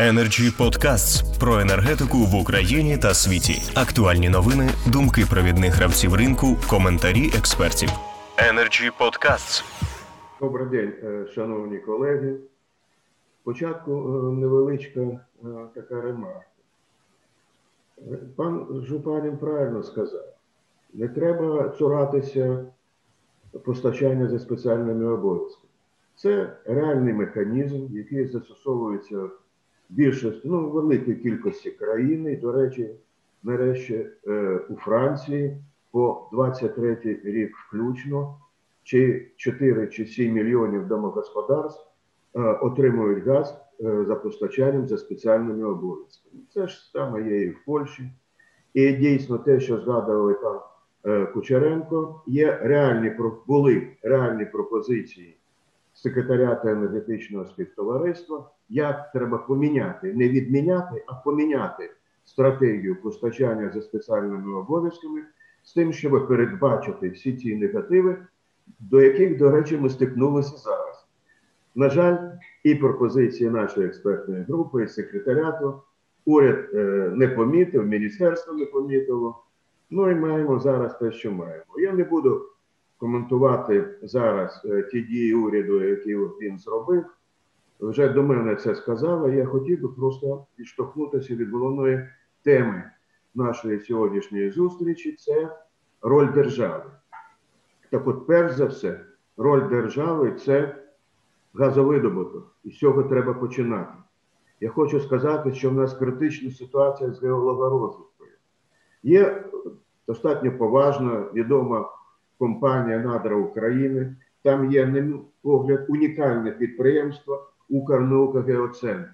Energy Podcasts про енергетику в Україні та світі. Актуальні новини, думки провідних гравців ринку, коментарі експертів. Energy Podcasts. Добрий день, е, шановні колеги. Спочатку е, невеличка е, така ремарка. Пан Жупанін правильно сказав: не треба цуратися постачання за спеціальними обов'язками. Це реальний механізм, який застосовується більшості, ну, великій кількості країн. І, до речі, нарешті у Франції по 23 рік включно чи 4 чи 7 мільйонів домогосподарств е, отримують газ е, за постачанням за спеціальними обов'язками. Це ж саме є і в Польщі. І дійсно те, що згадували пан е, Кучеренко, є реальні були реальні пропозиції секретаріату енергетичного співтовариства, як треба поміняти, не відміняти, а поміняти стратегію постачання за спеціальними обов'язками з тим, щоб передбачити всі ці негативи до яких, до речі, ми стикнулися зараз. На жаль, і пропозиції нашої експертної групи, і секретаріату, уряд е, не помітив, міністерство не помітило. Ну і маємо зараз те, що маємо. Я не буду коментувати зараз е, ті дії уряду, які він зробив. Вже до мене це сказали. Я хотів би просто відштовхнутися від головної теми нашої сьогоднішньої зустрічі це роль держави. Так от, перш за все, роль держави це газовидобуток. І з цього треба починати. Я хочу сказати, що в нас критична ситуація з геологорозвиткою. Є достатньо поважна, відома компанія Надра України. Там є, на мій погляд, унікальне підприємство Укрнаука Геоцентр,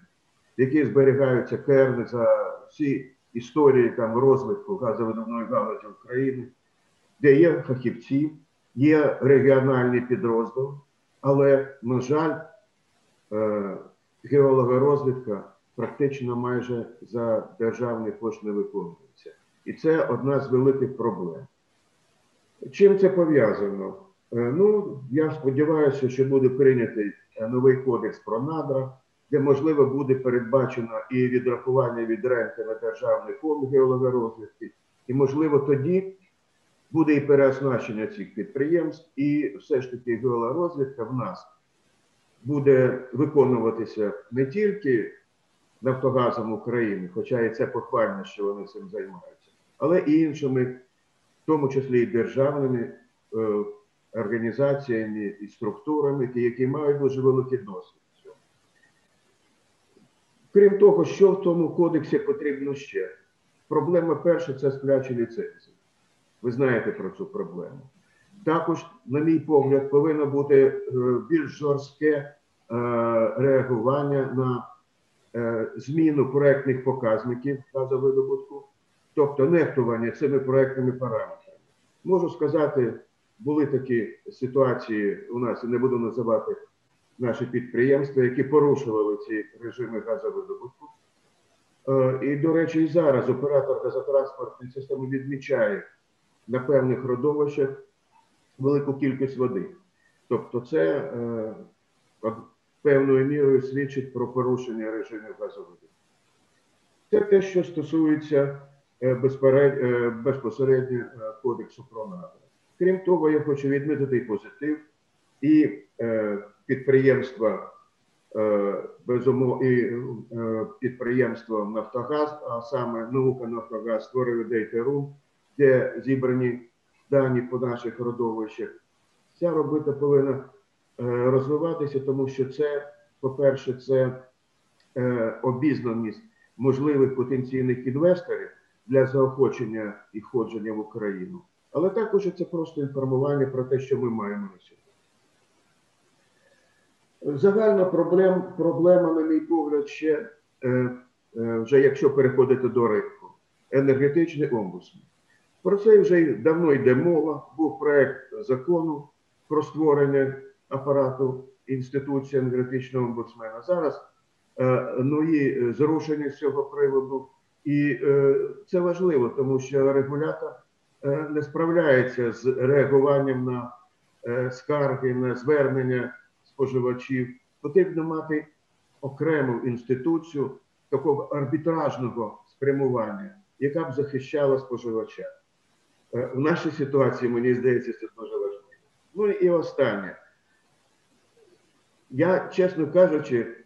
які зберігаються керни за всі історії там розвитку газовидобної галузі України, де є фахівці. Є регіональний підрозділ, але, на жаль, е, геологорозвідка практично майже за державний кошт не виконується. І це одна з великих проблем. Чим це пов'язано? Е, ну, я сподіваюся, що буде прийнятий новий кодекс про надра, де можливо буде передбачено і відрахування від ренти на державний фонд геологорозвідки, і можливо тоді буде і переоснащення цих підприємств, і все ж таки геологорозвідка в нас буде виконуватися не тільки Нафтогазом України, хоча і це похвально, що вони цим займаються, але і іншими, в тому числі і державними е, організаціями і структурами, які мають дуже великий досвід. Крім того, що в тому кодексі потрібно ще? Проблема перша це сплячі ліцензії. Ви знаєте про цю проблему. Також, на мій погляд, повинно бути е, більш жорстке е, реагування на е, зміну проектних показників газовидобутку, тобто нехтування цими проектними параметрами. Можу сказати, були такі ситуації у нас, і не буду називати наші підприємства, які порушували ці режими газовидобутку. І, до речі, і зараз оператор газотранспортної системи відмічає на певних родовищах велику кількість води. Тобто, це е, певною мірою свідчить про порушення режимів газовидобутку. Це те, що стосується е, е, безпосередньо е, кодексу про надра. Крім того, я хочу відмітити і позитив і е, підприємства е, безумов, і е, підприємство Нафтогаз, а саме наука Нафтогаз створив Дейтеру, де зібрані дані по наших родовищах. Ця робота повинна е, розвиватися, тому що це, по-перше, це е, обізнаність можливих потенційних інвесторів для заохочення і входження в Україну. Але також це просто інформування про те, що ми маємо на сьогодні. Загальна проблем, проблема, на мій погляд, ще е, е, вже якщо переходити до ринку, енергетичний омбудсмен. Про це вже давно йде мова. Був проект закону про створення апарату інституції енергетичного омбудсмена. Зараз е, нові зрушення з цього приводу, і е, це важливо, тому що регулятор е, не справляється з реагуванням на е, скарги, на звернення споживачів. Потрібно мати окрему інституцію, такого арбітражного спрямування, яка б захищала споживача. В нашій ситуації, мені здається, це дуже важливо. Ну і останнє. Я, чесно кажучи,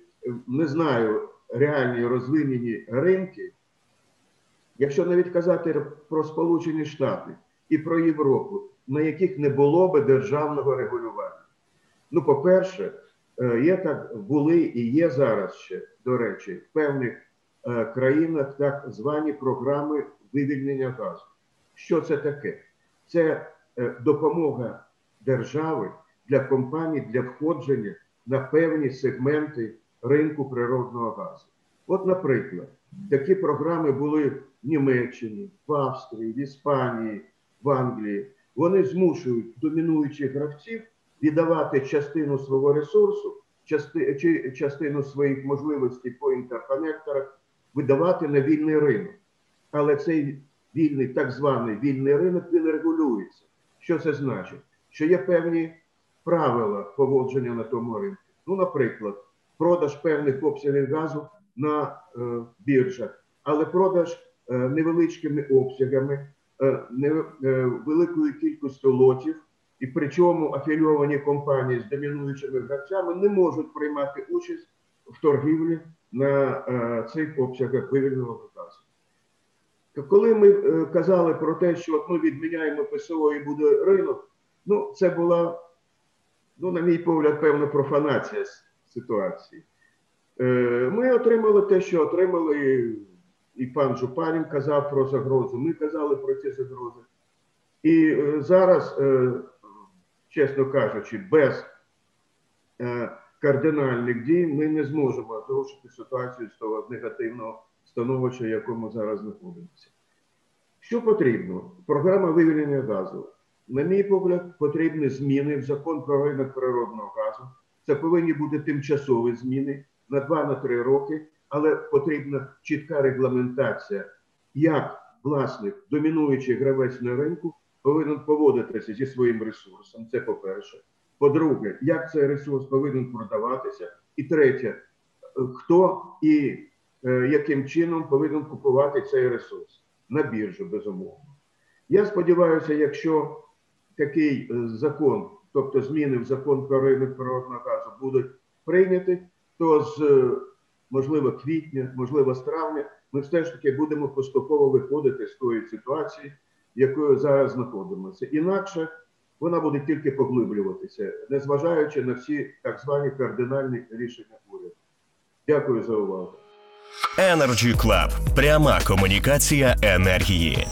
не знаю реальні розвинені ринки, якщо навіть казати про Сполучені Штати і про Європу, на яких не було би державного регулювання. Ну, по-перше, е, є так, були і є зараз ще, до речі, в певних е, країнах так звані програми вивільнення газу. Що це таке? Це е, допомога держави для компаній для входження на певні сегменти ринку природного газу. От, наприклад, такі програми були в Німеччині, в Австрії, в Іспанії, в Англії. Вони змушують домінуючих гравців віддавати частину свого ресурсу, частину своїх можливостей по інтерконекторах, видавати на вільний ринок. Але цей вільний, так званий вільний ринок, він регулюється. Що це значить? Що є певні правила поводження на тому ринку. Ну, наприклад, продаж певних обсягів газу на е, біржах, але продаж е, невеличкими обсягами, е, великою кількістю лотів, і причому афільовані компанії з домінуючими гравцями не можуть приймати участь в торгівлі на цих обсягах вивільного газу. Коли ми казали про те, що от ми відміняємо ПСО і буде ринок, ну це була, ну, на мій погляд, певна профанація ситуації. Е, Ми отримали те, що отримали, і пан Жупанін казав про загрозу, ми казали про ці загрози. І е, зараз, е, чесно кажучи, без кардинальних дій ми не зможемо зрушити ситуацію з того негативного становища, в якому зараз знаходимося. Що потрібно? Програма вивільнення газу. На мій погляд, потрібні зміни в закон про ринок природного газу. Це повинні бути тимчасові зміни на 2-3 роки, але потрібна чітка регламентація, як власник, домінуючий гравець на ринку, повинен поводитися зі своїм ресурсом. Це по-перше. По-друге, як цей ресурс повинен продаватися. І третє, е, хто і е, яким чином повинен купувати цей ресурс на біржу, безумовно. Я сподіваюся, якщо такий е, закон, тобто зміни в закон про ринок природного газу будуть прийняті, то з е, можливо квітня, можливо, з травня, ми все ж таки будемо поступово виходити з тої ситуації, якою зараз знаходимося. Інакше вона буде тільки поглиблюватися, незважаючи на всі так звані кардинальні рішення уряду. Дякую за увагу. Energy Club. Пряма комунікація енергії.